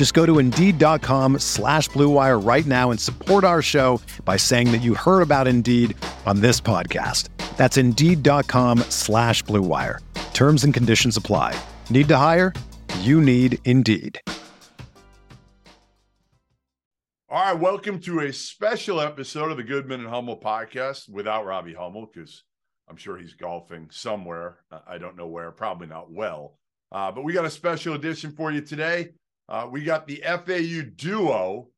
Just go to Indeed.com slash BlueWire right now and support our show by saying that you heard about Indeed on this podcast. That's Indeed.com slash BlueWire. Terms and conditions apply. Need to hire? You need Indeed. All right, welcome to a special episode of the Goodman and Hummel podcast without Robbie Hummel because I'm sure he's golfing somewhere. I don't know where, probably not well. Uh, but we got a special edition for you today. Uh, we got the FAU duo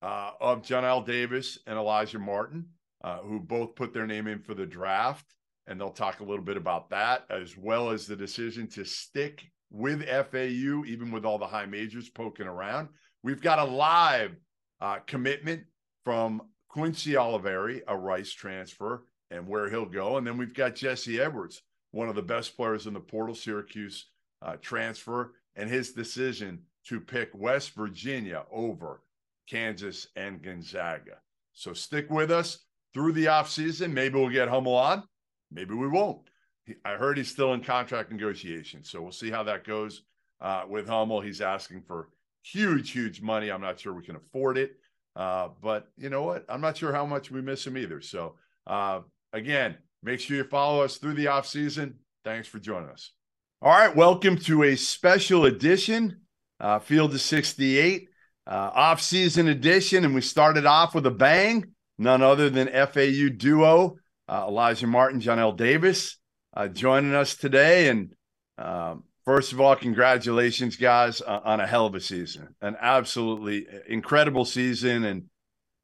uh, of L. Davis and Alijah Martin, uh, who both put their name in for the draft. And they'll talk a little bit about that, as well as the decision to stick with FAU, even with all the high majors poking around. We've got a live uh, commitment from Quincy Olivari, a Rice transfer, and where he'll go. And then we've got Jesse Edwards, one of the best players in the portal, Syracuse uh, transfer, and his decision to pick West Virginia over Kansas and Gonzaga. So stick with us through the offseason. Maybe we'll get Hummel on. Maybe we won't. I heard he's still in contract negotiations. So we'll see how that goes uh, with Hummel. He's asking for huge, huge money. I'm not sure we can afford it. Uh, but you know what? I'm not sure how much we miss him either. So uh, again, make sure you follow us through the off season. Thanks for joining us. All right, welcome to a special edition, uh, Field of 68, uh, off season edition, and we started off with a bang. None other than FAU duo uh, Alijah Martin, Johnell Davis, uh, joining us today, and um, First of all, congratulations, guys, uh, on a hell of a season, an absolutely incredible season, and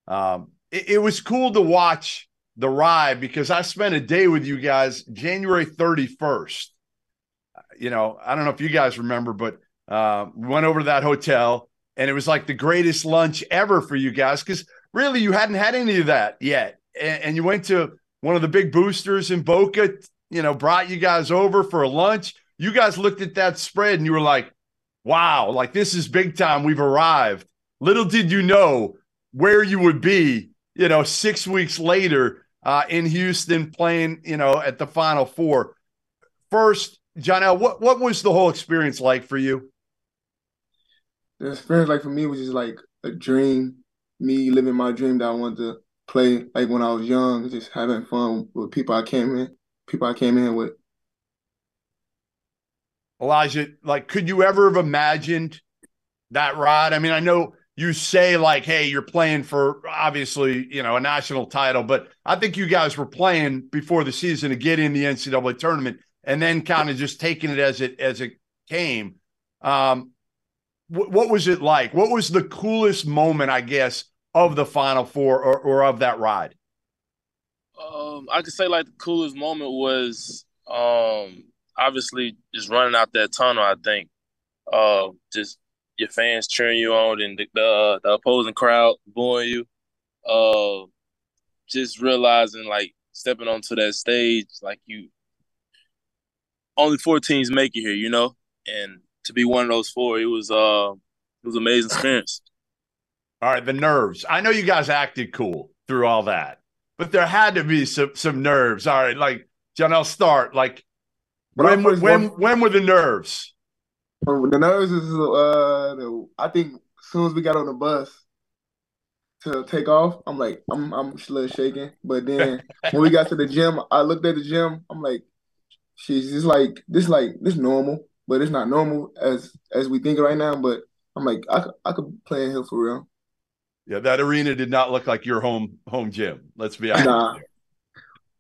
um, it, it, was cool to watch the ride because I spent a day with you guys January 31st. You know, I don't know if you guys remember, but uh, went over to that hotel, and it was like the greatest lunch ever for you guys because really you hadn't had any of that yet, and, and you went to one of the big boosters in Boca. You know, brought you guys over for a lunch you guys looked at that spread and you were like, wow, like this is big time. We've arrived. Little did you know where you would be, you know, six weeks later uh, in Houston playing, you know, at the Final Four. First, John what, what was the whole experience like for you? The experience, like for me, was just like a dream. Me living my dream that I wanted to play, like when I was young, just having fun with people I came in, people I came in with. Alijah, like, could you ever have imagined that ride? I mean, I know you say like, hey, you're playing for obviously, you know, a national title, but I think you guys were playing before the season to get in the NCAA tournament and then kind of just taking it as it as it came. Um, wh- what was it like? What was the coolest moment, I guess, of the Final Four or, or of that ride? Um, I could say like the coolest moment was um obviously just running out that tunnel. I think uh, just your fans cheering you on and the the, the opposing crowd booing you. Uh, just realizing like stepping onto that stage, like you only four teams make it here, you know, and to be one of those four, it was uh, it was amazing experience. All right, the nerves. I know you guys acted cool through all that, but there had to be some some nerves. All right, like John, I'll start. Like but when when when, when were the nerves? The nerves is uh, the, I think as soon as we got on the bus to take off, I'm like I'm I'm a little shaking. But then when we got to the gym, I looked at the gym. I'm like, she's just like this like this normal, but it's not normal as as we think right now. But I'm like I could, I could play in here for real. Yeah, that arena did not look like your home home gym. Let's be honest. Nah.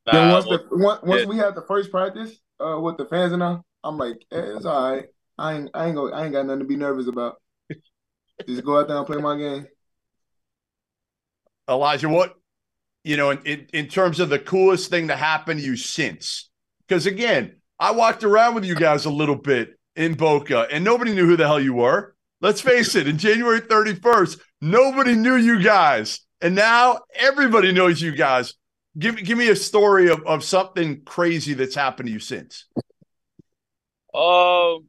Then Nah, once well, the once, once yeah. we had the first practice uh, with the fans and all, I'm like, eh, it's all right. I ain't I ain't go I ain't got nothing to be nervous about. Just go out there and play my game. Alijah, what you know, in, in, in terms of the coolest thing to happen to you since? Because again, I walked around with you guys a little bit in Boca, and nobody knew who the hell you were. Let's face it, in January 31st, nobody knew you guys. And now everybody knows you guys. Give, give me a story of, of something crazy that's happened to you since. Um,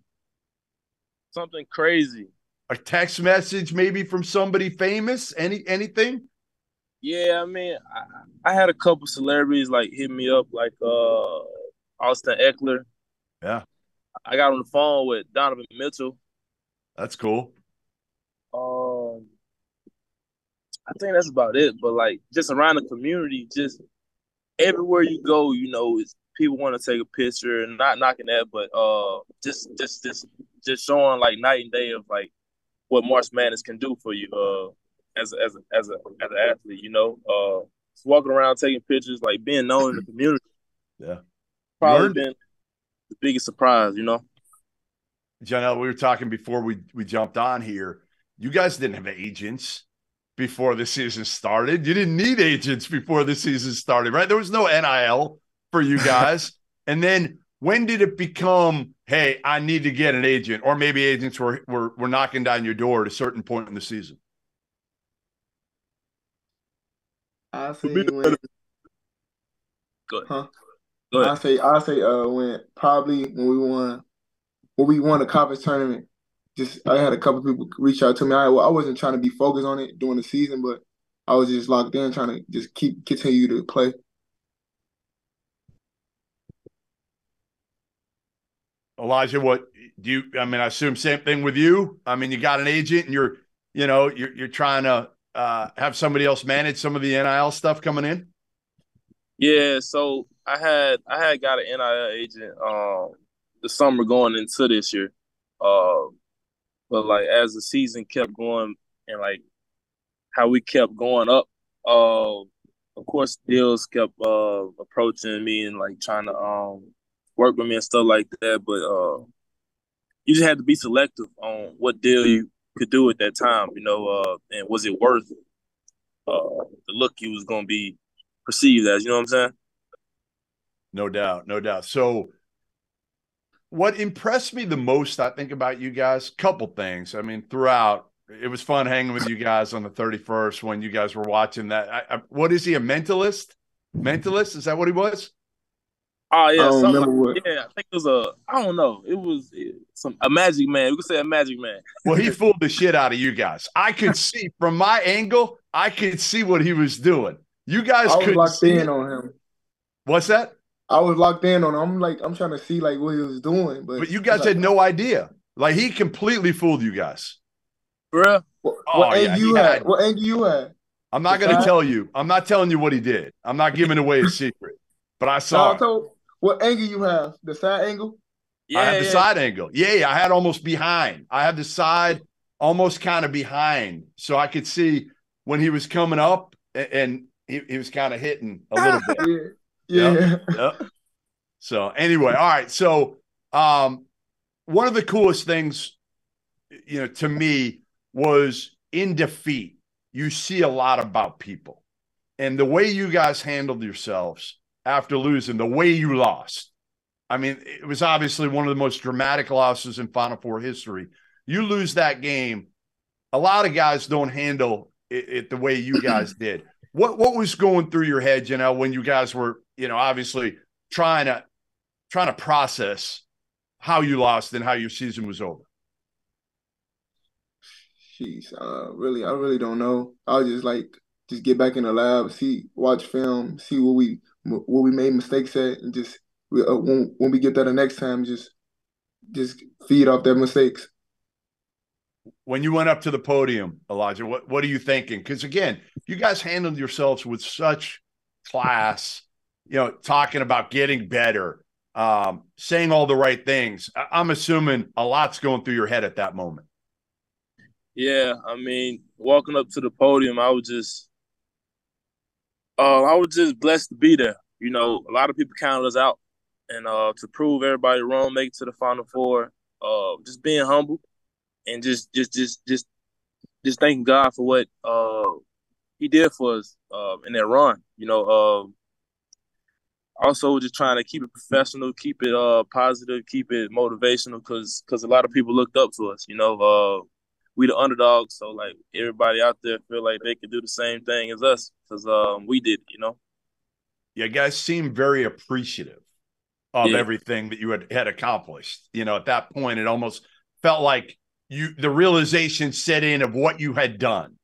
something crazy. A text message, maybe from somebody famous? Any anything? Yeah, I mean, I, I had a couple celebrities like hit me up, like uh Austin Ekeler. Yeah. I got on the phone with Donovan Mitchell. That's cool. Um, I think that's about it. But like, just around the community, just everywhere you go, you know, it's people want to take a picture, and not knocking that, but uh, just just just just showing like night and day of like what March Madness can do for you, uh, as a, as a, as a as an athlete, you know, uh, just walking around taking pictures, like being known in the community. Yeah. probably Learned been the biggest surprise, you know. Johnell, we were talking before we we jumped on here. You guys didn't have agents before the season started. You didn't need agents before the season started, right? There was no NIL for you guys. and then when did it become, hey, I need to get an agent? Or maybe agents were were were knocking down your door at a certain point in the season. I say when Good. Huh? Go I say I say uh when probably when we won when we won the conference tournament. Just I had a couple people reach out to me. I well, I wasn't trying to be focused on it during the season, but I was just locked in trying to just keep continue to play. Alijah, what do you I mean, I assume same thing with you. I mean, you got an agent and you're, you know, you're you're trying to uh have somebody else manage some of the NIL stuff coming in. Yeah, so I had I had got an NIL agent um the summer going into this year. Uh but like as the season kept going and like how we kept going up, uh of course deals kept uh approaching me and like trying to um work with me and stuff like that. But uh you just had to be selective on what deal you could do at that time, you know, uh and was it worth uh the look you was gonna be perceived as, you know what I'm saying? No doubt, no doubt. So, what impressed me the most, I think, about you guys, couple things. I mean, throughout, it was fun hanging with you guys on the 31st when you guys were watching that. I, I, what is he, a mentalist? Mentalist? Is that what he was? Oh I yeah, don't remember like, what. yeah. I think it was a I don't know. It was eh, some a magic man. We could say a magic man. Well, he fooled the shit out of you guys. I could see from my angle, I could see what he was doing. You guys I was couldn't locked see in it. on him. What's that? I was locked in on him. I'm like I'm trying to see like what he was doing, but But you guys like, had no idea. Like he completely fooled you guys. For real? what, Oh, what yeah, angle you had? had- What angle you had? I'm not going to Besides- tell you. I'm not telling you what he did. I'm not giving away his secret. But I No, saw I told, what angle you have? The side angle? Yeah, I had the yeah. side angle. Yeah, yeah, I had almost behind. I had the side almost kind of behind, so I could see when he was coming up, a- and he, he was kind of hitting a little bit. Yeah. Yep. So anyway, all right. So um, one of the coolest things, you know, to me was in defeat. You see a lot about people, and the way you guys handled yourselves after losing, the way you lost. I mean, it was obviously one of the most dramatic losses in Final Four history. You lose that game, a lot of guys don't handle it, it the way you guys did. What what was going through your head, you know, when you guys were, you know, obviously trying to trying to process how you lost and how your season was over? Jeez, uh, really, I really don't know. I'll just like just get back in the lab, see, watch film, see what we what we made mistakes at, and just we, uh, when when we get there the next time, just just feed off their mistakes. When you went up to the podium, Alijah, what what are you thinking? Because again, you guys handled yourselves with such class, you know, talking about getting better, um, saying all the right things. I'm assuming a lot's going through your head at that moment. Yeah, I mean, walking up to the podium, I was just, uh, I was just blessed to be there. You know, a lot of people counted us out, and uh, to prove everybody wrong, make it to the final four. Uh, just being humble, and just just just just just thanking God for what uh He did for us uh, in that run. You know, um, also just trying to keep it professional, keep it uh positive, keep it motivational, because because a lot of people looked up to us. You know, uh, we the underdogs, so like everybody out there feel like they could do the same thing as us because um we did. You know. Yeah, guys seem very appreciative of Yeah. everything that you had had accomplished. You know, at that point, it almost felt like you the realization set in of what you had done,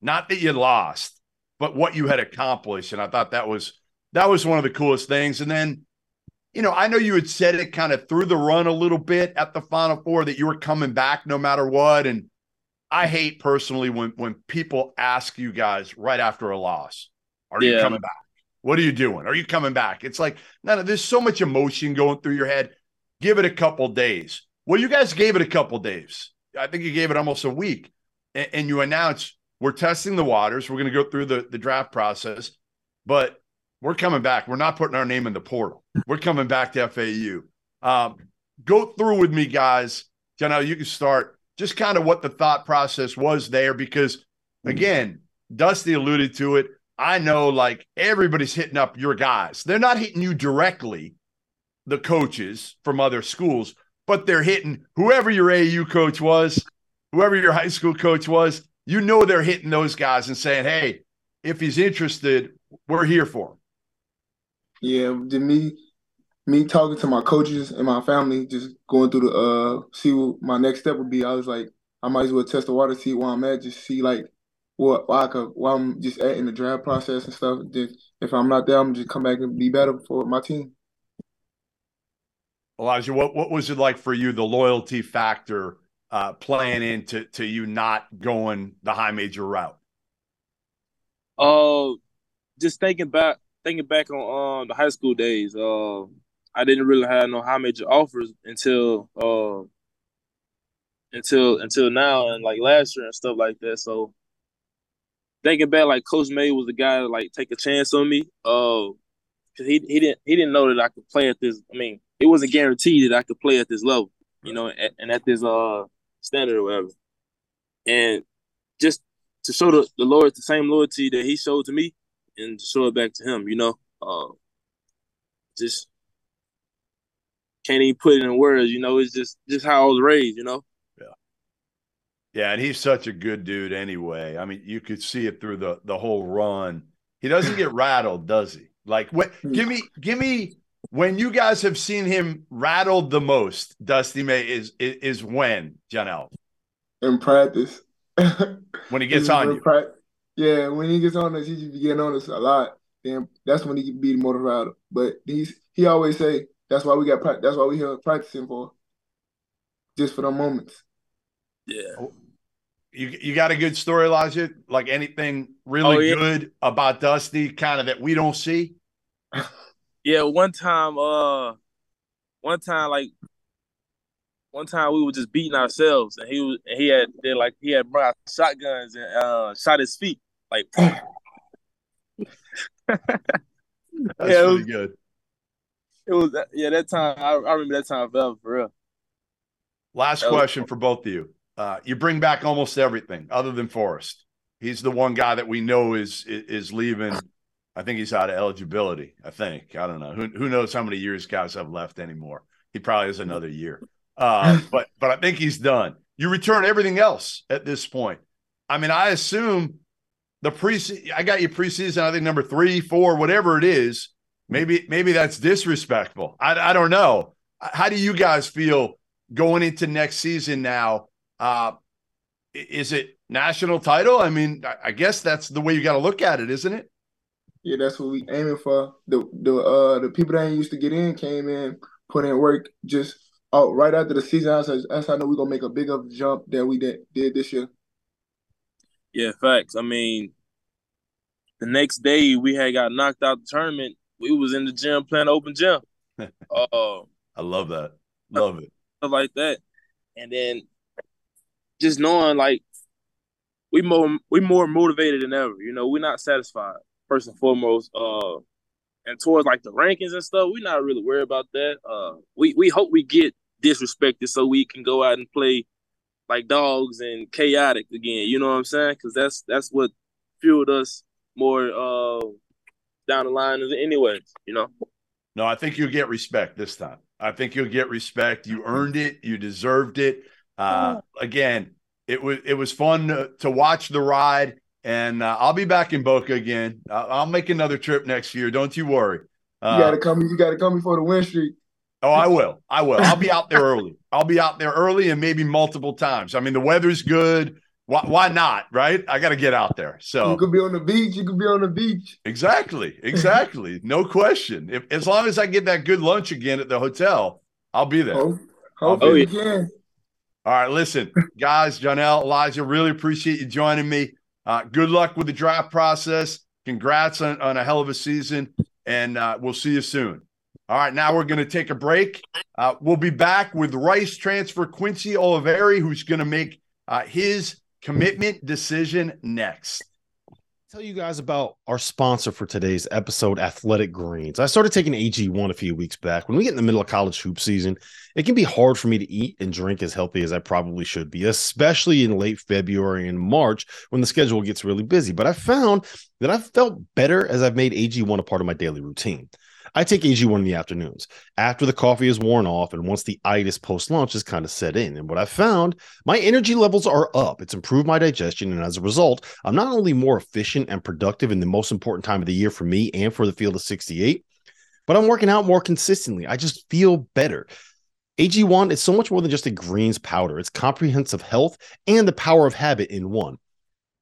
not that you lost, but what you had accomplished. And I thought that was that was one of the coolest things. And then, you know, I know you had said it kind of through the run a little bit at the Final Four that you were coming back no matter what. And I hate personally when when people ask you guys right after a loss, "Are you coming back? What are you doing? Are you coming back?" It's like, no, no, there's so much emotion going through your head. Give it a couple days. Well, you guys gave it a couple days. I think you gave it almost a week, and, and you announced we're testing the waters. We're going to go through the the draft process, but we're coming back. We're not putting our name in the portal. We're coming back to FAU. Um, go through with me, guys. Johnell, you can start just kind of what the thought process was there because, again, Dusty alluded to it. I know like everybody's hitting up your guys. They're not hitting you directly, the coaches from other schools, but they're hitting whoever your AU coach was, whoever your high school coach was. You know, they're hitting those guys and saying, hey, if he's interested, we're here for him. Yeah, did me me talking to my coaches and my family, just going through the uh see what my next step would be. I was like, I might as well test the water, see where I'm at, just see like what why I could why I'm just at in the draft process and stuff. Just if I'm not there, I'm just come back and be better for my team. Alijah, what, what was it like for you, the loyalty factor uh, playing into to you not going the high major route? Uh, just thinking back, thinking back on um the high school days. Uh, I didn't really have no high major offers until uh until until now and like last year and stuff like that. So thinking back, like Coach May was the guy to like take a chance on me. Uh, cause he he didn't he didn't know that I could play at this. I mean, it wasn't guaranteed that I could play at this level, you know, and, and at this uh standard or whatever. And just to show the, the Lord the same loyalty that he showed to me and show it back to him, you know. Uh just can't even put it in words, you know, it's just just how I was raised, you know. Yeah, Yeah, and he's such a good dude anyway. I mean, you could see it through the the whole run. He doesn't get rattled, does he? Like what give me give me when you guys have seen him rattled the most, Dusty May is is, is when, Johnell. In practice. When he gets on you. prac- Yeah, when he gets on us, he just be getting on us a lot. Then that's when he can be the motivator. But he's he always say that's why we got prac- that's why we here practicing for. Just for the moments. Yeah. You you got a good story, Alijah? Like anything really Oh, yeah. good about Dusty, kind of that we don't see? Yeah, one time, uh, one time, like, one time we were just beating ourselves, and he was, and he had, did like, he had brought shotguns and uh, shot his feet, like, That's Yeah, it pretty was- good. it was, yeah, that time, I, I remember that time forever, for real. Last That was- question for both of you. Uh, you bring back almost everything other than Forrest. He's the one guy that we know is is, is leaving. I think he's out of eligibility. I think. I don't know. Who who knows how many years guys have left anymore? He probably has another year. Uh, but but I think he's done. You return everything else at this point. I mean, I assume the pre I got you preseason. I think number three, four, whatever it is. Maybe maybe that's disrespectful. I I don't know. How do you guys feel going into next season now? Uh, is it national title? I mean, I- I guess that's the way you got to look at it, isn't it? Yeah, that's what we aiming for. The the uh the people that ain't used to get in came in, put in work just out right after the season. I said, that's how I know we're gonna make a bigger jump than we did, did this year. Yeah, facts. I mean, the next day we had got knocked out the tournament. We was in the gym playing open gym, uh, I love that. Love it. stuff like that, and then just knowing like we more we more motivated than ever. You know, we're not satisfied first and foremost. Uh, and towards like the rankings and stuff, we're not really worried about that. Uh, we we hope we get disrespected so we can go out and play like dogs and chaotic again. You know what I'm saying? Because that's that's what fueled us more uh, down the line anyways. You know. No, I think you'll get respect this time. I think you'll get respect. You earned it. You deserved it. Uh, oh. again, it was it was fun to, to watch the ride, and uh, I'll be back in Boca again. I'll, I'll, make another trip next year. Don't you worry. Uh, you gotta come. You gotta come before the win streak. Oh, I will. I will. I'll be out there early. I'll be out there early and maybe multiple times. I mean, the weather's good. Why, why not? Right? I got to get out there. So you could be on the beach. You could be on the beach. Exactly. Exactly. no question. If as long as I get that good lunch again at the hotel, I'll be there. Oh, oh you can. All right, listen, guys, Johnell, Alijah, really appreciate you joining me. Uh, good luck with the draft process. Congrats on, on a hell of a season, and uh, we'll see you soon. All right, now we're going to take a break. Uh, we'll be back with Rice transfer Quincy Olivari, who's going to make uh, his commitment decision next tell you guys about our sponsor for today's episode, Athletic Greens. I started taking AG1 a few weeks back. When we get in the middle of college hoop season, it can be hard for me to eat and drink as healthy as I probably should be, especially in late February and March when the schedule gets really busy. But I found that I've felt better as I've made AG1 a part of my daily routine. I take AG1 in the afternoons after the coffee is worn off and once the itis post lunch is kind of set in. And what I've found, my energy levels are up. It's improved my digestion. And as a result, I'm not only more efficient and productive in the most important time of the year for me and for the field of 68, but I'm working out more consistently. I just feel better. AG1 is so much more than just a greens powder. It's comprehensive health and the power of habit in one.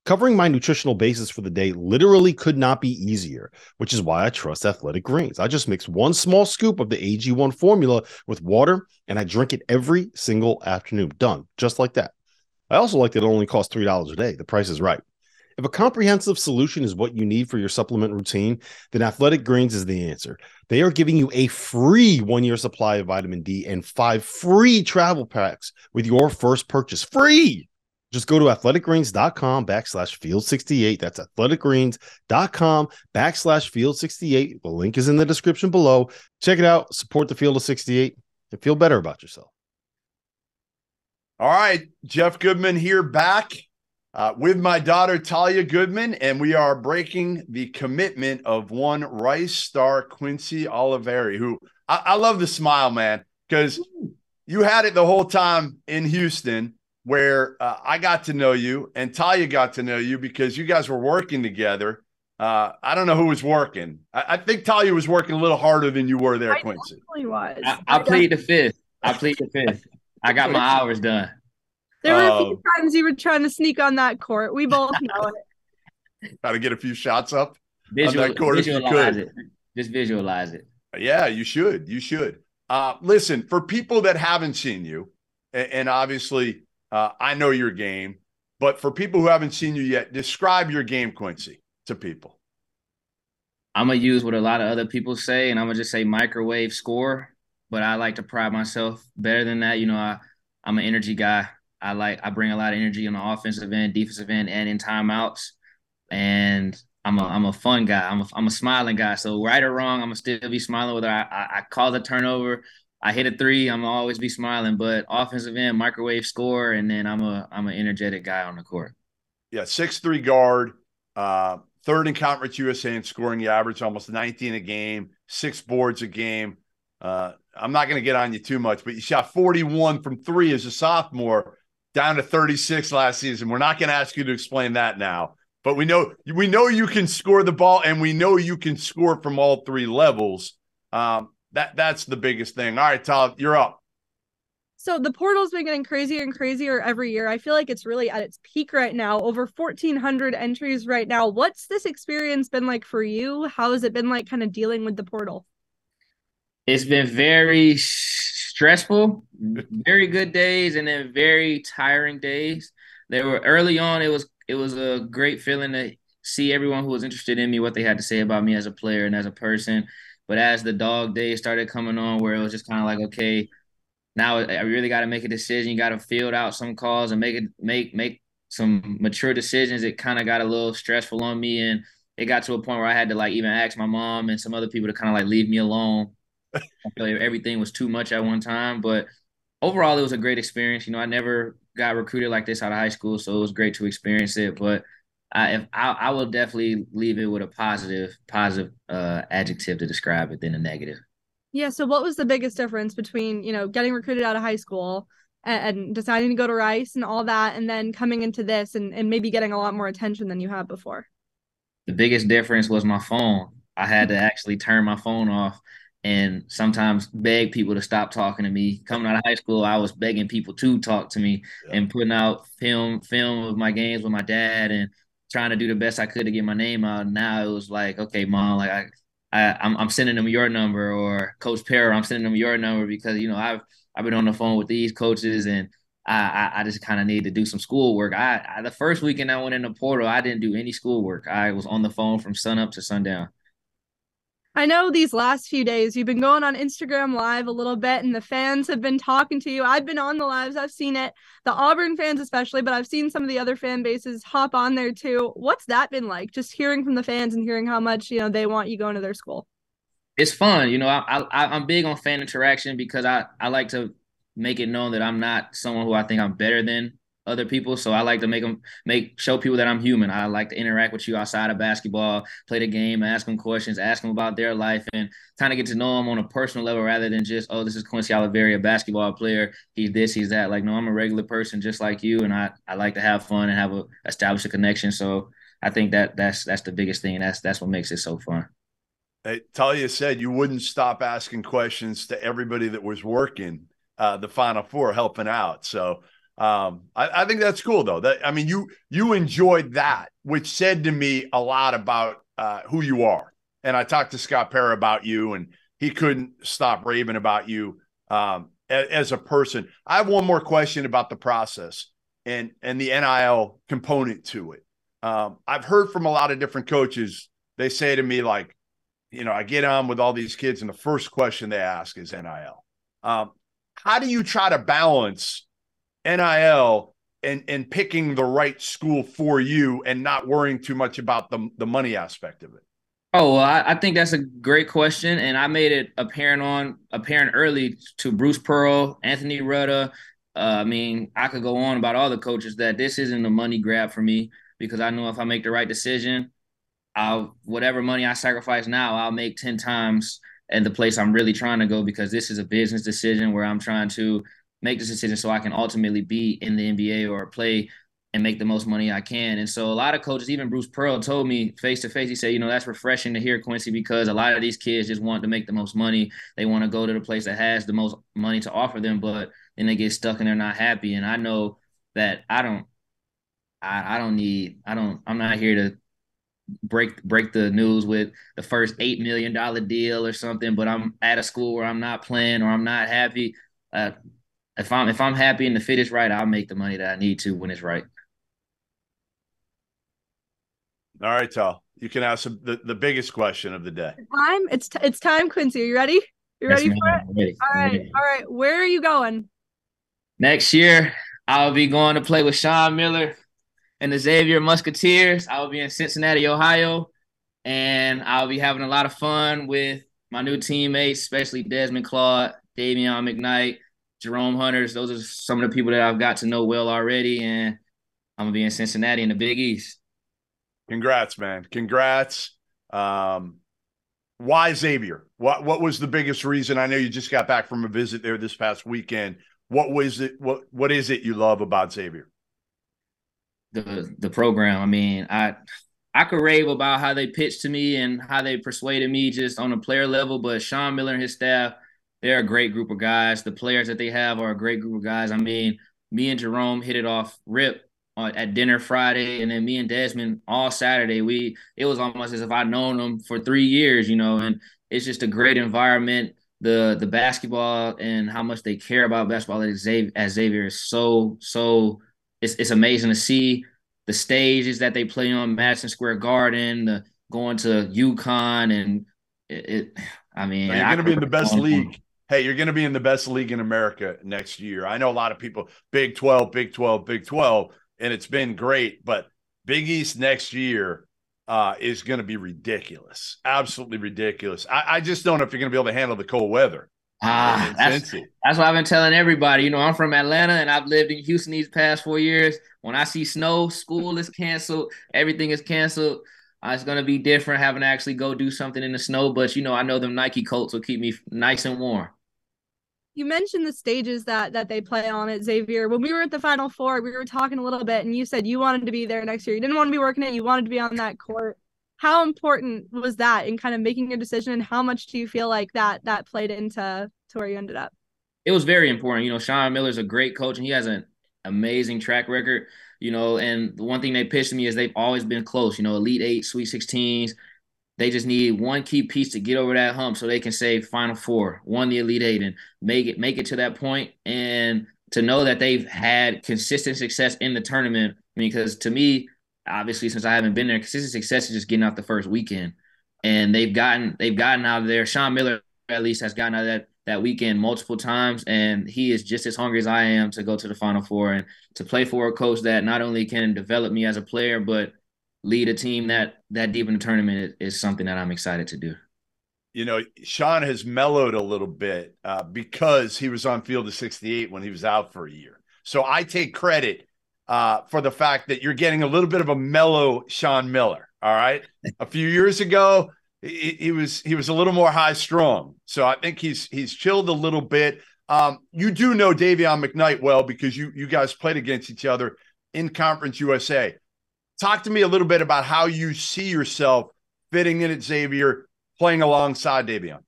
Covering my nutritional basis for the day literally could not be easier, which is why I trust Athletic Greens. I just mix one small scoop of the AG1 formula with water and I drink it every single afternoon. Done, just like that. I also like that it only costs $3 a day. The price is right. If a comprehensive solution is what you need for your supplement routine, then Athletic Greens is the answer. They are giving you a free one year supply of vitamin D and five free travel packs with your first purchase. Free! Just go to athleticgreens.com backslash field 68. That's athleticgreens.com backslash field 68. The link is in the description below. Check it out. Support the field of 68 and feel better about yourself. All right. Jeff Goodman here back uh, with my daughter, Talia Goodman, and we are breaking the commitment of one Rice star, Quincy Olivari, who I, I love the smile, man, because you had it the whole time in Houston where uh, I got to know you and Talia got to know you because you guys were working together. Uh, I don't know who was working. I, I, think Talia was working a little harder than you were there, I Quincy. was. I, I, I plead the fifth. I plead the fifth. I got my hours done. There were a few um, times you were trying to sneak on that court. We both know it. Got to get a few shots up Visual, on that court visualize It. Just visualize it. Yeah, you should. You should. Uh, listen, for people that haven't seen you, and, and obviously uh, I know your game, but for people who haven't seen you yet, describe your game, Quincy, to people. I'm gonna use what a lot of other people say, and I'm gonna just say microwave score. But I like to pride myself better than that. You know, I I'm an energy guy. I like I bring a lot of energy on the offensive end, defensive end, and in timeouts. And I'm a I'm a fun guy. I'm a I'm a smiling guy. So right or wrong, I'm gonna still be smiling whether I I, I cause a turnover I hit a three, I'm always be smiling. But offensive end, microwave score, and then I'm a I'm an energetic guy on the court. Yeah, six three guard, uh, third in conference USA in scoring. Average almost 19 a game, six boards a game. Uh, I'm not going to get on you too much, but you shot 41 from three as a sophomore, down to 36 last season. We're not going to ask you to explain that now, but we know we know you can score the ball, and we know you can score from all three levels. Um, that that's the biggest thing. All right, Tal, you're up. So the portal's been getting crazier and crazier every year. I feel like it's really at its peak right now. Over 1400 entries right now. What's this experience been like for you? How has it been like kind of dealing with the portal? It's been very stressful, very good days and then very tiring days. There were early on it was it was a great feeling to see everyone who was interested in me what they had to say about me as a player and as a person but as the dog days started coming on, where it was just kind of like, okay, now I really got to make a decision. You got to field out some calls and make it make make some mature decisions. It kind of got a little stressful on me, and it got to a point where I had to like even ask my mom and some other people to kind of like leave me alone. I feel like everything was too much at one time, but overall, it was a great experience. You know, I never got recruited like this out of high school, so it was great to experience it. But I, if I, I will definitely leave it with a positive, positive uh, adjective to describe it than a negative. Yeah. So, what was the biggest difference between you know getting recruited out of high school and, and deciding to go to Rice and all that, and then coming into this and, and maybe getting a lot more attention than you had before? The biggest difference was my phone. I had to actually turn my phone off and sometimes beg people to stop talking to me. Coming out of high school, I was begging people to talk to me yeah. and putting out film film of my games with my dad and trying to do the best I could to get my name out. Now it was like, okay, mom, like I, I I'm, I'm sending them your number or Coach Pera, I'm sending them your number because you know I've I've been on the phone with these coaches and I I, I just kind of need to do some schoolwork. I, I the first weekend I went in the portal, I didn't do any schoolwork. I was on the phone from sun up to sundown. I know these last few days you've been going on Instagram live a little bit and the fans have been talking to you. I've been on the lives, I've seen it. The Auburn fans especially, but I've seen some of the other fan bases hop on there too. What's that been like? Just hearing from the fans and hearing how much, you know, they want you going to their school. It's fun, you know. I, I I'm big on fan interaction because I I like to make it known that I'm not someone who I think I'm better than other people. So I like to make them make show people that I'm human. I like to interact with you outside of basketball, play the game, ask them questions, ask them about their life, and kind of get to know them on a personal level rather than just oh this is Quincy Olivari, a basketball player. He's this, he's that. Like no, I'm a regular person just like you, and I I like to have fun and have a establish a connection. So I think that that's that's the biggest thing. That's that's what makes it so fun. Hey, Talia said you wouldn't stop asking questions to everybody that was working uh, the Final Four, helping out. So um, I, I, think that's cool though. That I mean, you you enjoyed that, which said to me a lot about uh, who you are. And I talked to Scott Pera about you, and he couldn't stop raving about you um, as, as a person. I have one more question about the process and and the NIL component to it. Um, I've heard from a lot of different coaches. They say to me like, you know, I get on with all these kids, and the first question they ask is NIL. Um, how do you try to balance? NIL and and picking the right school for you and not worrying too much about the the money aspect of it? Oh, well, I, I, think that's a great question, and I made it apparent on apparent early to Bruce Pearl, Anthony Rutta. Uh, I mean, I could go on about all the coaches that this isn't a money grab for me because I know if I make the right decision, I'll whatever money I sacrifice now, I'll make ten times and the place I'm really trying to go because this is a business decision where I'm trying to make this decision so I can ultimately be in the NBA or play and make the most money I can. And so a lot of coaches, even Bruce Pearl, told me face to face, he said, you know, that's refreshing to hear, Quincy, because a lot of these kids just want to make the most money. They want to go to the place that has the most money to offer them, but then they get stuck and they're not happy. And I know that I don't I, I don't need I don't I'm not here to break break the news with the first eight million dollar deal or something, but I'm at a school where I'm not playing or I'm not happy. Uh, if I'm if I'm happy and the fit is right, I'll make the money that I need to when it's right. All right, Tal. You can ask the, the biggest question of the day. Time. It's t- it's time, Quincy. Are you ready? You ready yes, for it? Ready. All right. Ready. All right. Where are you going? Next year, I'll be going to play with Sean Miller and the Xavier Musketeers. I'll be in Cincinnati, Ohio, and I'll be having a lot of fun with my new teammates, especially Desmond Claude, Dayvion McKnight, Jerome Hunters. Those are some of the people that I've got to know well already, and I'm gonna be in Cincinnati in the Big East. Congrats, man! Congrats. Um, why Xavier? What what was the biggest reason? I know you just got back from a visit there this past weekend. What was it? What what is it you love about Xavier? The the program. I mean, I I could rave about how they pitched to me and how they persuaded me just on a player level, but Sean Miller and his staff they're a great group of guys. The players that they have are a great group of guys. I mean, me and Jerome hit it off rip uh, at dinner Friday, and then me and Desmond all Saturday. We it was almost as if I'd known them for three years, you know. And it's just a great environment. The the basketball and how much they care about basketball at Xavier, at Xavier is so so. It's it's amazing to see the stages that they play on Madison Square Garden, the going to UConn, and it. it I mean, you're going to be in the best league hey, you're going to be in the best league in America next year. I know a lot of people, Big 12, Big 12, Big 12, and it's been great, but Big East next year, uh, is going to be ridiculous, absolutely ridiculous. I, I just don't know if you're going to be able to handle the cold weather. Ah, that's, that's what I've been telling everybody. You know, I'm from Atlanta and I've lived in Houston these past four years. When I see snow, school is canceled, everything is canceled. Uh, it's gonna be different having to actually go do something in the snow, but you know, I know them Nike coats will keep me nice and warm. You mentioned the stages that that they play on at Xavier. When we were at the Final Four, we were talking a little bit, and you said you wanted to be there next year. You didn't want to be working it; you wanted to be on that court. How important was that in kind of making your decision, and how much do you feel like that that played into to where you ended up? It was very important. You know, Sean Miller's a great coach, and he has an amazing track record you know, and the one thing they pitched to me is they've always been close, you know, Elite Eight, Sweet 16s. They just need one key piece to get over that hump so they can say Final Four, won the Elite Eight, and make it make it to that point. And to know that they've had consistent success in the tournament. Because to me, obviously, since I haven't been there, consistent success is just getting out the first weekend. And they've gotten they've gotten out of there. Sean Miller at least has gotten out of that that weekend multiple times, and he is just as hungry as I am to go to the Final Four and to play for a coach that not only can develop me as a player, but lead a team that that deep in the tournament is, something that I'm excited to do. You know, Sean has mellowed a little bit uh, because he was on field of 68 when he was out for a year. So I take credit uh, for the fact that you're getting a little bit of a mellow Sean Miller. All right. A few years ago, he, he, was he was a little more high strung. So I think he's he's chilled a little bit. Um, you do know Dayvion McKnight well because you you guys played against each other in Conference USA. Talk to me a little bit about how you see yourself fitting in at Xavier, playing alongside Dayvion.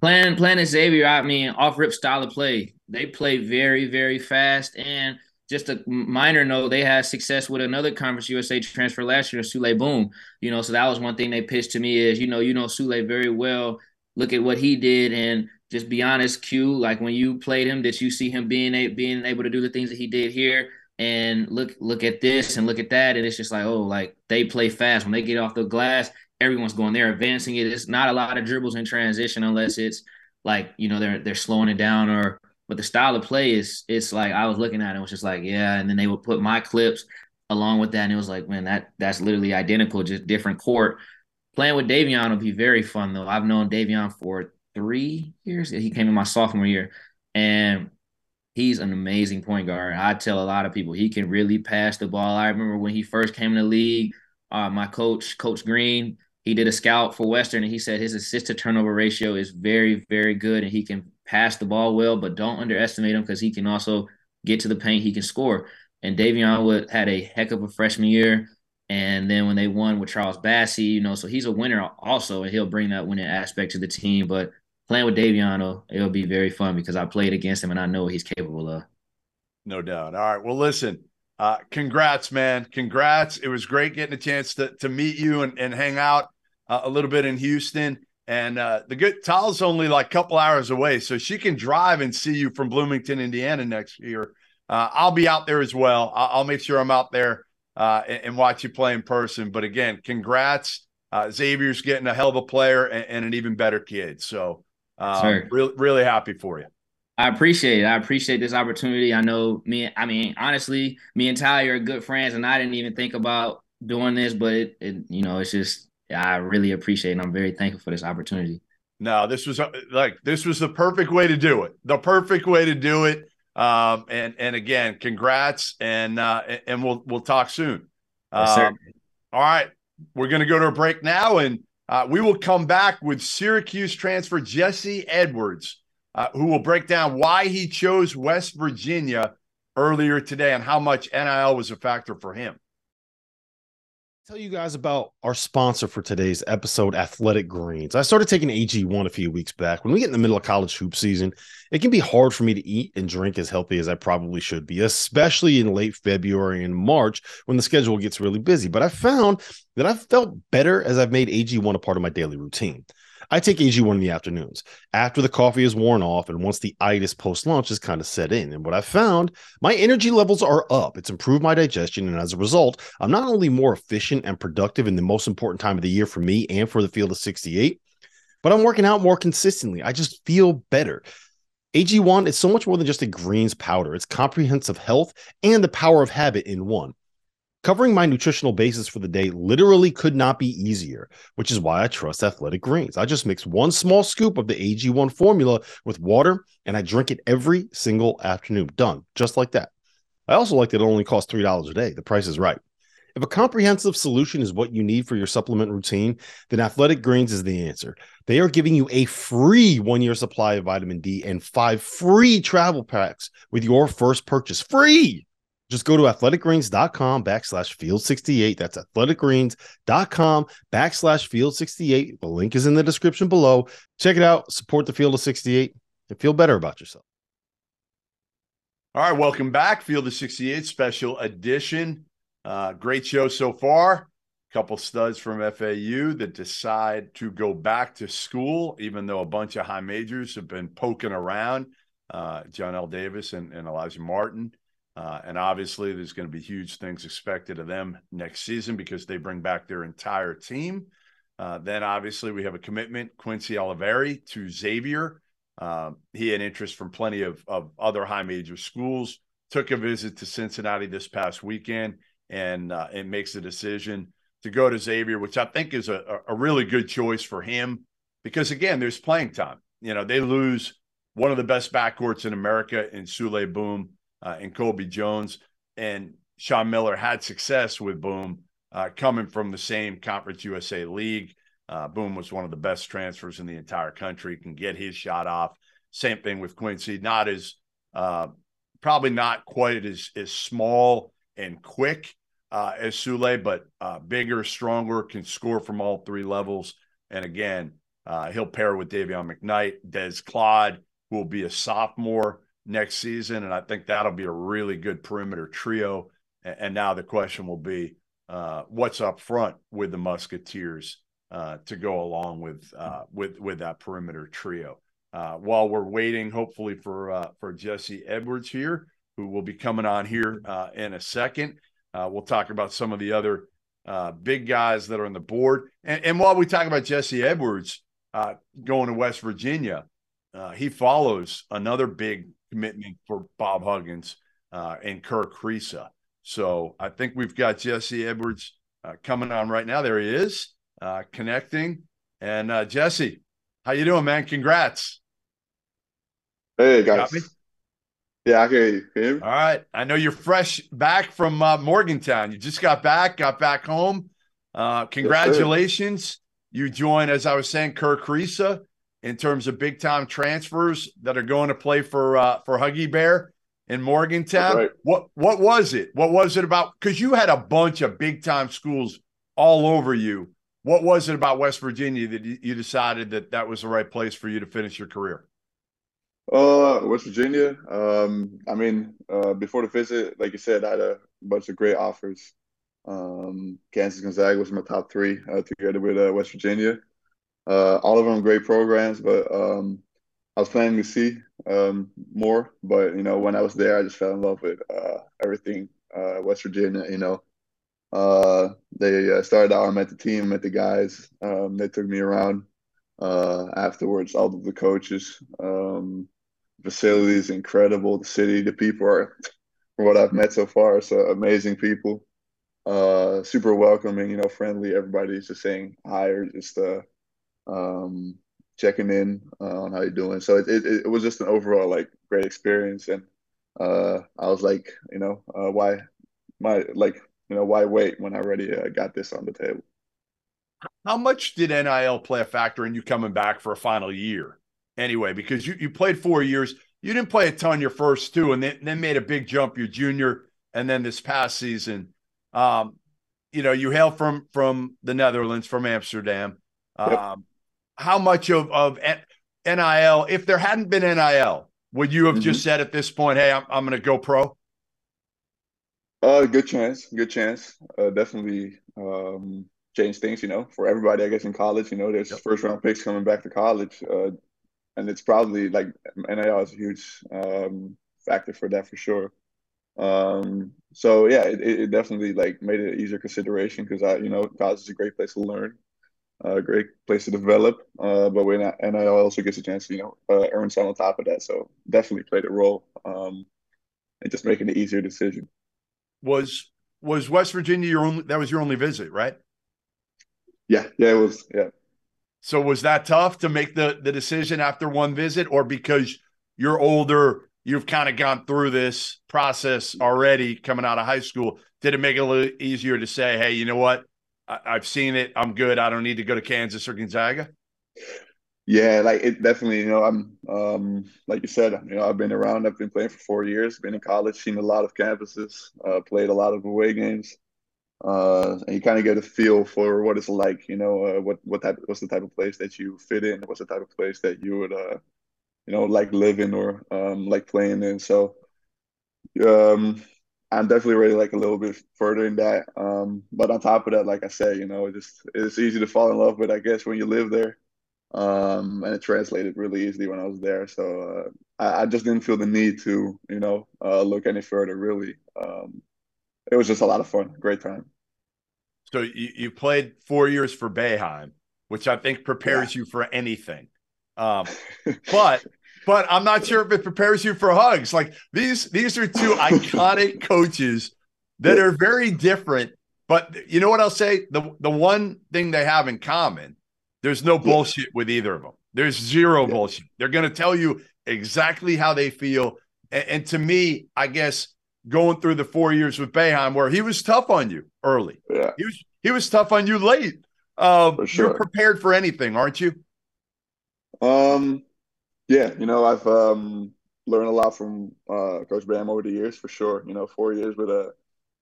Playing playing at Xavier, I mean, off rip style of play. They play very very fast and just a minor note, they had success with another Conference USA transfer last year, Souley Boum. You know, so that was one thing they pitched to me is, you know, you know Souley very well. Look at what he did, and just be honest, Q. Like when you played him, did you see him being a, being able to do the things that he did here? And look look at this and look at that, and it's just like, oh, like they play fast when they get off the glass. Everyone's going there, advancing it. It's not a lot of dribbles in transition unless it's like you know they're they're slowing it down or but the style of play is it's like I was looking at it, it was just like, yeah. And then they would put my clips along with that. And it was like, man, that that's literally identical, just different court. Playing with Dayvion will be very fun though. I've known Dayvion for three years. He came in my sophomore year. And he's an amazing point guard. I tell a lot of people he can really pass the ball. I remember when he first came in the league, uh, my coach, Coach Green, he did a scout for Western and he said his assist to turnover ratio is very, very good and he can pass the ball well, but don't underestimate him because he can also get to the paint. He can score. And Dayvion Wood had a heck of a freshman year. And then when they won with Charles Bassey, you know, so he's a winner also, and he'll bring that winning aspect to the team. But playing with Dayvion, it'll, it'll be very fun because I played against him and I know what he's capable of. No doubt. All right. Well, listen, uh, congrats, man. Congrats. It was great getting a chance to, to meet you and, and hang out uh, a little bit in Houston. And uh, the good Tal's only like a couple hours away, so she can drive and see you from Bloomington, Indiana next year. Uh, I'll be out there as well. I'll, I'll make sure I'm out there uh, and, and, watch you play in person. But again, congrats. Uh, Xavier's getting a hell of a player and, and an even better kid. So, um, really, really happy for you. I appreciate it. I appreciate this opportunity. I know me. I mean, honestly, me and Ty are good friends, and I didn't even think about doing this, but it, it you know, it's just I really appreciate and I'm very thankful for this opportunity. No, this was uh, like this was the perfect way to do it. The perfect way to do it. Um, and and again, congrats, and uh, and we'll we'll talk soon. Yes, um, all right, we're going to go to a break now, and uh, we will come back with Syracuse transfer Jesse Edwards, uh, who will break down why he chose West Virginia earlier today and how much NIL was a factor for him tell you guys about our sponsor for today's episode, Athletic Greens. I started taking AG1 a few weeks back. When we get in the middle of college hoop season, it can be hard for me to eat and drink as healthy as I probably should be, especially in late February and March when the schedule gets really busy. But I found that I've felt better as I've made AG1 a part of my daily routine. I take AG1 in the afternoons after the coffee is worn off and once the itis post lunch is kind of set in. And what I've found, my energy levels are up. It's improved my digestion. And as a result, I'm not only more efficient and productive in the most important time of the year for me and for the field of 68, but I'm working out more consistently. I just feel better. AG1 is so much more than just a greens powder. It's comprehensive health and the power of habit in one. Covering my nutritional basis for the day literally could not be easier, which is why I trust Athletic Greens. I just mix one small scoop of the AG1 formula with water and I drink it every single afternoon. Done, just like that. I also like that it only costs $3 a day. The price is right. If a comprehensive solution is what you need for your supplement routine, then Athletic Greens is the answer. They are giving you a free one year supply of vitamin D and five free travel packs with your first purchase. Free! Just go to athleticgreens.com backslash field 68. That's athleticgreens.com backslash field 68. The link is in the description below. Check it out, support the field of 68, and feel better about yourself. All right, welcome back. Field of 68 special edition. Uh, great show so far. A couple studs from FAU that decide to go back to school, even though a bunch of high majors have been poking around. Uh, L Davis and, and Alijah Martin. Uh, and obviously, there's going to be huge things expected of them next season because they bring back their entire team. Uh, then, obviously, we have a commitment, Quincy Olivari to Xavier. Uh, he had interest from plenty of, of other high major schools. Took a visit to Cincinnati this past weekend and uh, and makes the decision to go to Xavier, which I think is a, a really good choice for him because again, there's playing time. You know, they lose one of the best backcourts in America in Souley Boum uh, and Colby Jones, and Sean Miller had success with Boum uh, coming from the same Conference USA league. Uh, Boum was one of the best transfers in the entire country. Can get his shot off. Same thing with Quincy. Not as uh, probably not quite as as small and quick uh, as Souley, but uh, bigger, stronger, can score from all three levels. And again, he'll pair with Dayvion McKnight, Des Claude, who will be a sophomore next season. And I think that'll be a really good perimeter trio. And, now the question will be uh, what's up front with the Musketeers uh, to go along with, uh, with, with that perimeter trio. while we're waiting, hopefully, for, for Jesse Edwards here, who will be coming on here in a second. Uh, we'll talk about some of the other uh, big guys that are on the board. And, and while we talk about Jesse Edwards uh, going to West Virginia, uh, he follows another big commitment for Bob Huggins uh, and Kerr Kriisa. So I think we've got Jesse Edwards uh, coming on right now. There he is, connecting. And Jesse, how you doing, man? Congrats. Hey guys. Yeah, I hear you. Hear All right. I know you're fresh back from uh, Morgantown. You just got back, got back home. Uh, congratulations. Yes, you join, as I was saying, Kerr Kriisa in terms of big time transfers that are going to play for uh, for Huggy Bear in Morgantown. Right. What what was it? What was it about? Because you had a bunch of big time schools all over you. What was it about West Virginia that you decided that that was the right place for you to finish your career? Uh, West Virginia. Um, I mean, uh, before the visit, like you said, I had a bunch of great offers. Um, Kansas Gonzaga was my top three, uh, together with uh, West Virginia. Uh, all of them great programs, but um, I was planning to see um, more. But you know, when I was there, I just fell in love with uh, everything uh, West Virginia. You know, uh, they uh, started out. I met the team, met the guys. Um, they took me around uh, afterwards. All of the coaches. Um, facility is incredible. The city, the people are, from what I've met so far, so amazing people. Uh, super welcoming, you know, friendly. Everybody's just saying hi or just uh, um, checking in uh, on how you're doing. So it, it, it was just an overall like great experience, and uh, I was like, you know, uh, why, my like, you know, why wait when I already uh, got this on the table? How much did NIL play a factor in you coming back for a final year? anyway because you, you played four years. You didn't play a ton your first two, and then, then made a big jump your junior, and then this past season. Um, you know, you hail from from the Netherlands, from Amsterdam. Yep. How much of of NIL, if there hadn't been NIL, would you have mm-hmm. just said at this point, "Hey, I'm I'm going to go pro"? Uh, good chance, good chance. Uh, definitely um, change things, you know, for everybody. I guess in college, you know, there's yep. first round picks coming back to college. Uh, and it's probably like NIL is a huge um, factor for that for sure. Um, so yeah, it, it definitely like made it an easier consideration because I, you know, college is a great place to learn, a great place to develop. Uh, but when NIL also gets a chance to, you know, uh, earn some on top of that, so definitely played a role um, in just making an easier decision. Was was West Virginia your only that was your only visit, right? Yeah, yeah, it was. Yeah. So was that tough to make the the decision after one visit, or because you're older, you've kind of gone through this process already coming out of high school? Did it make it a little easier to say, hey, you know what? I, I've seen it. I'm good. I don't need to go to Kansas or Gonzaga. Yeah, like it definitely, you know, I'm um like you said, you know, I've been around, I've been playing for four years, been in college, seen a lot of campuses, uh, played a lot of away games. Uh, and you kind of get a feel for what it's like, you know, uh, what what type what's the type of place that you fit in, what's the type of place that you would uh you know like living or um like playing in. So um I'm definitely ready like a little bit further in that. Um, but on top of that, like I said, you know, it just it's easy to fall in love with, I guess, when you live there um, and it translated really easily when I was there. So uh, I, I, just didn't feel the need to, you know, uh, look any further. Really, um, it was just a lot of fun, great time. So you, you played four years for Boeheim, which I think prepares yeah. you for anything. Um, but but I'm not sure if it prepares you for hugs. Like these these are two iconic coaches that are very different. But you know what I'll say? The the one thing they have in common there's no bullshit with either of them. There's zero yeah. bullshit. They're going to tell you exactly how they feel. And, and, to me, I guess going through the four years with Boeheim, where he was tough on you early, yeah, he was he was tough on you late. Um, sure. You're prepared for anything, aren't you? Um, yeah. You know, I've um, learned a lot from uh, Coach Boeheim over the years, for sure. You know, four years with a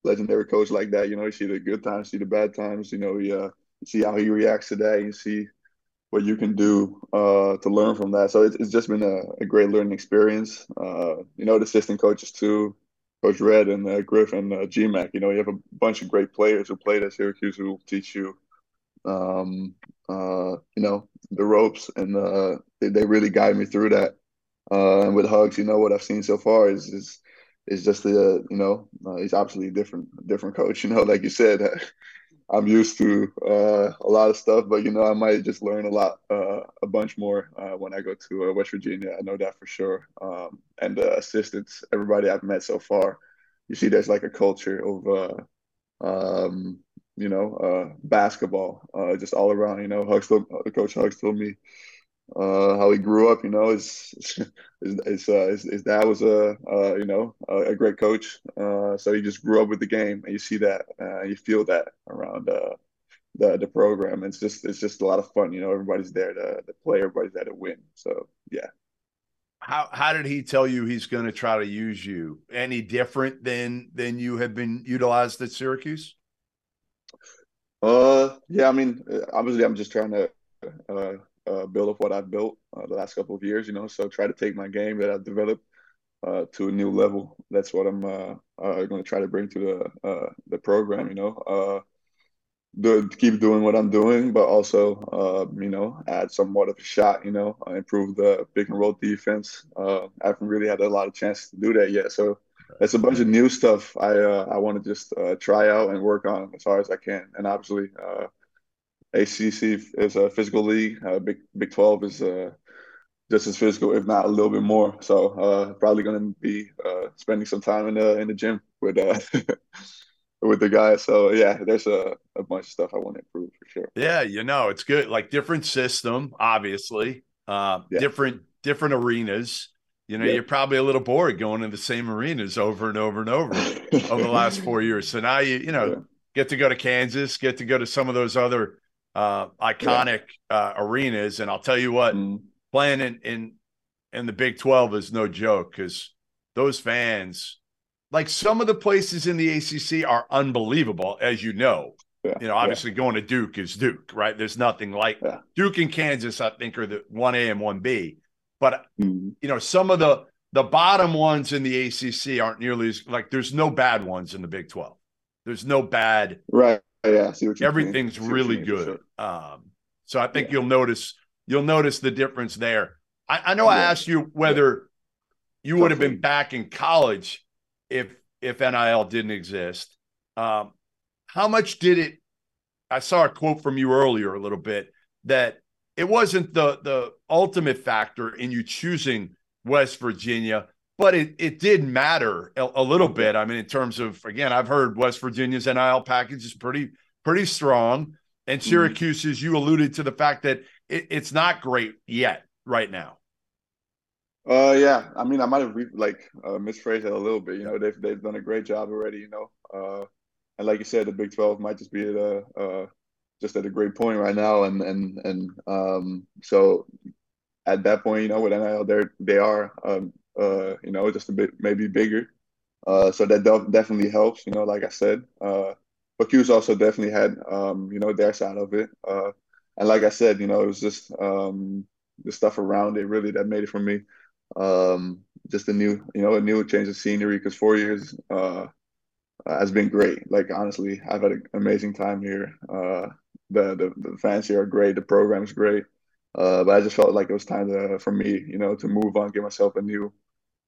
legendary coach like that. You know, you see the good times, see the bad times. You know, he uh, see how he reacts to that. You see what you can do uh, to learn from that. So it's, it's just been a, a great learning experience. Uh, you know, the assistant coaches too, Coach Red and uh, Griff and uh, GMAC. You know, you have a bunch of great players who played at Syracuse who teach you, um, uh, you know, the ropes, and uh, they, they really guide me through that. Uh, and with Hugs, you know, what I've seen so far is is is just the you know uh, he's absolutely different different coach. You know, like you said, I'm used to uh, a lot of stuff, but you know, I might just learn a lot, uh, a bunch more uh, when I go to uh, West Virginia. I know that for sure. Um, and the assistants, everybody I've met so far, you see, there's like a culture of, uh, um, you know, uh, basketball, just all around. You know, Hugs, Coach Hugs told me uh, how he grew up. You know, his his his, uh, his, his dad was a uh, you know a, a great coach, uh, so he just grew up with the game, and you see that, uh, you feel that around uh, the the program. It's just it's just a lot of fun. You know, everybody's there to, to play, everybody's there to win. So yeah. How how did he tell you he's going to try to use you? Any different than than you have been utilized at Syracuse? Uh, yeah. I mean, obviously, I'm just trying to uh, uh, build up what I've built uh, the last couple of years. You know, so try to take my game that I've developed uh, to a new level. That's what I'm uh, uh, going to try to bring to the uh, the program. You know, uh, do, keep doing what I'm doing, but also uh, you know add somewhat of a shot. You know, improve the pick and roll defense. Uh, I haven't really had a lot of chance to do that yet, so. It's a bunch of new stuff I I want to just try out and work on as hard as I can, and obviously ACC is a physical league. Uh, Big Big Twelve is uh, just as physical, if not a little bit more. So uh, probably going to be uh, spending some time in the in the gym with uh, with the guys. So yeah, there's a, a bunch of stuff I want to improve for sure. Yeah, you know, it's good. Like different system, obviously, uh, yeah. different different arenas. You know, yeah. you're probably a little bored going to the same arenas over and over and over over the last four years. So now you you know yeah. get to go to Kansas, get to go to some of those other uh, iconic yeah. uh, arenas. And I'll tell you what, mm. playing in, in in the Big Twelve is no joke because those fans, like some of the places in the ACC, are unbelievable, as you know. Yeah. You know, obviously yeah. going to Duke is Duke, right? There's nothing like Duke and Kansas. I think are the one A and one B, but mm. you know some of the the bottom ones in the ACC aren't nearly as like. There's no bad ones in the Big Twelve. There's no bad right yeah, everything's really good. Um, so I think yeah. you'll notice you'll notice the difference there. I, I know yeah. I asked you whether you would have been back in college if if NIL didn't exist. Um, how much did it? I saw a quote from you earlier a little bit that it wasn't the the ultimate factor in you choosing West Virginia, but it it did matter a, a, little bit. I mean, in terms of again, I've heard West Virginia's NIL package is pretty pretty strong, and mm-hmm. Syracuse's. Mm-hmm. You alluded to the fact that it, it's not great yet right now. Uh, yeah. I mean, I might have re- like uh, misphrased it a little bit. You know, they've they've done a great job already. You know, uh, and like you said, the Big Twelve might just be a uh, just at a great point right now, and and and um, so at that point, you know, with NIL, they're they are um, uh, you know, just a bit maybe bigger. Uh, so that de- definitely helps. You know, like I said, uh, but Q's also definitely had um, you know, their side of it. Uh, and like I said, you know, it was just um the stuff around it really that made it for me. Um, just a new, you know, a new change of scenery because four years uh, has been great. Like honestly, I've had an amazing time here. Uh, the, the the here are great. The program's great. Uh, but I just felt like it was time to, for me, you know, to move on, give myself a new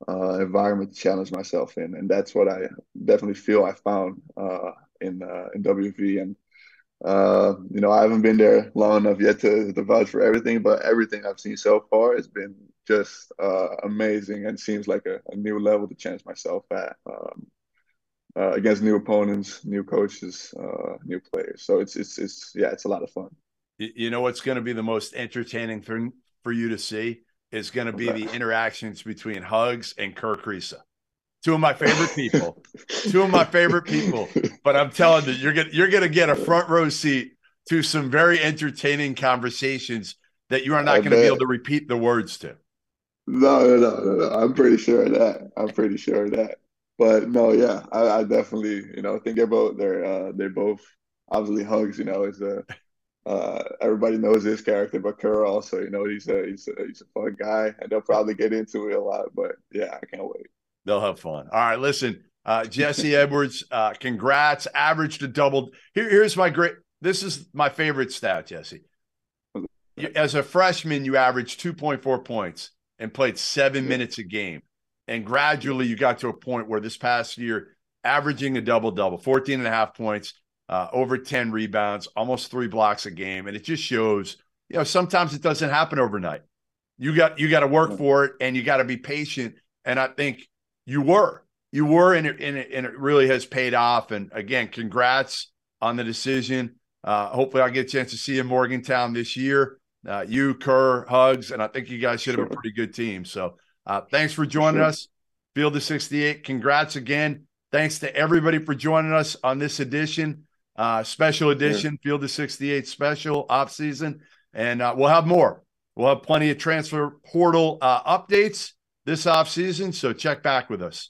uh, environment to challenge myself in, and that's what I definitely feel I found uh, in uh, in WV. And uh, you know, I haven't been there long enough yet to, to vouch for everything, but everything I've seen so far has been just uh, amazing and seems like a, a, new level to challenge myself at. Um, uh, against new opponents, new coaches, uh, new players. So it's it's it's yeah, it's a lot of fun. You know what's going to be the most entertaining thing for you to see is going to be the interactions between Hugs and Kerr Kriisa. Two of my favorite people. Two of my favorite people. But I'm telling you, you're gonna you're gonna get a front row seat to some very entertaining conversations that you are not going to be able to repeat the words to. No, no, no, no, no. I'm pretty sure of that. I'm pretty sure of that. But no, yeah, I, I definitely, you know, think about their uh they're both obviously hugs, you know, is a uh everybody knows his character, but Kerr also, you know, he's a he's a he's a fun guy and they'll probably get into it a lot. But yeah, I can't wait. They'll have fun. All right, listen, uh Jesse Edwards, uh congrats, averaged a double. Here, here's my great this is my favorite stat, Jesse. As a freshman, you averaged 2.4 points and played seven minutes a game. And gradually you got to a point where this past year, averaging a double double, 14 and a half points, uh, over 10 rebounds, almost three blocks a game. And it just shows, you know, sometimes it doesn't happen overnight. You got you got to work for it and you got to be patient. And I think you were. You were, and it, and it, and it really has paid off. And again, congrats on the decision. Uh, hopefully, I'll get a chance to see you in Morgantown this year. Uh, you, Kerr, Hugs, and I think you guys should have a pretty good team. So uh, thanks for joining us. Field of 68. Congrats again. Thanks to everybody for joining us on this edition, uh, special edition, sure. Field of 68 special off season. And uh, we'll have more. We'll have plenty of transfer portal uh, updates this off season. So check back with us.